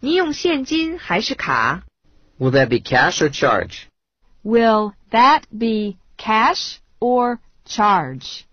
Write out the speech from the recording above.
你用现金还是卡？Will that be cash or charge? Will that be cash or charge?